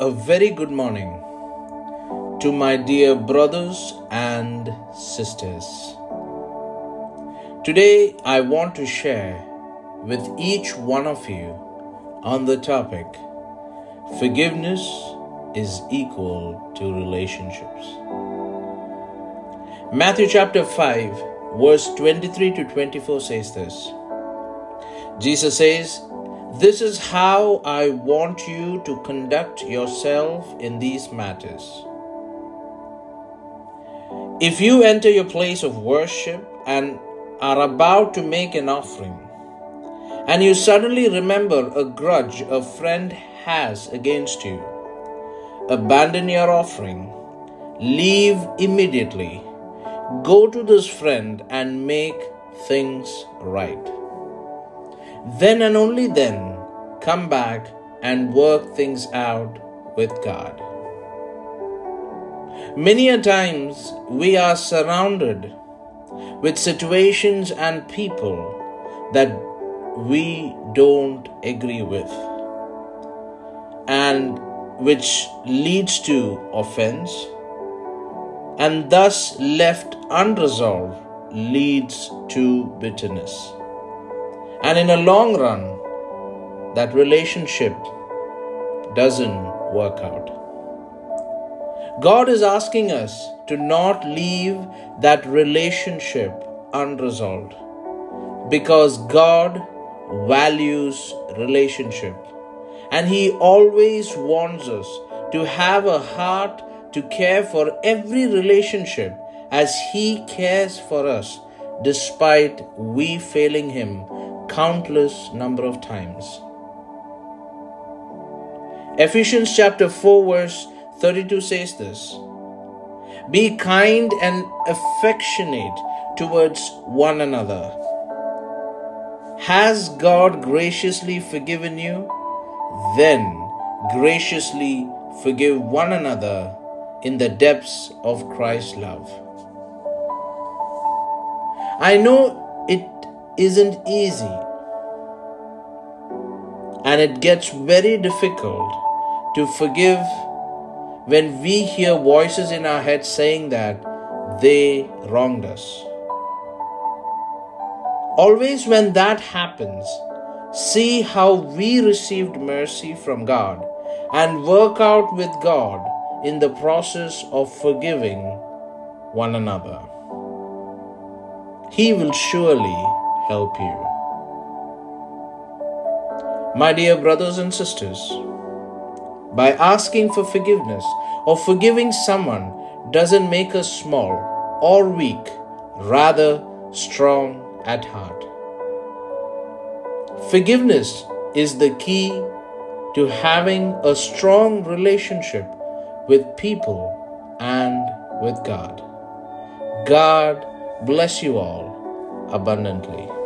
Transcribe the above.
a very good morning to my dear brothers and sisters. Today, I want to share with each one of you on the topic Forgiveness is equal to relationships. Matthew chapter 5, verse 23 to 24 says this Jesus says, This is how I want you to conduct yourself in these matters. If you enter your place of worship and are about to make an offering, and you suddenly remember a grudge a friend has against you, abandon your offering, leave immediately, go to this friend and make things right. Then and only then come back and work things out with God. Many a times we are surrounded with situations and people that we don't agree with and which leads to offense and thus left unresolved leads to bitterness and in a long run that relationship doesn't work out. God is asking us to not leave that relationship unresolved because god values relationship. And He always wants us to have a heart to care for every relationship as He cares for us despite we failing Him countless number of times. Ephesians chapter 4 verse 32 says this Be kind and affectionate towards one another has God graciously forgiven you? Then graciously forgive one another in the depths of Christ's love. I know it isn't easy and it gets very difficult to forgive when we hear voices in our head saying that they wronged us. Always, when that happens, see how we received mercy from God and work out with God in the process of forgiving one another. He will surely help you. My dear brothers and sisters, by asking for forgiveness or forgiving someone doesn't make us small or weak, rather strong at heart. Forgiveness is the key to having a strong relationship with people and with God. God bless you all abundantly.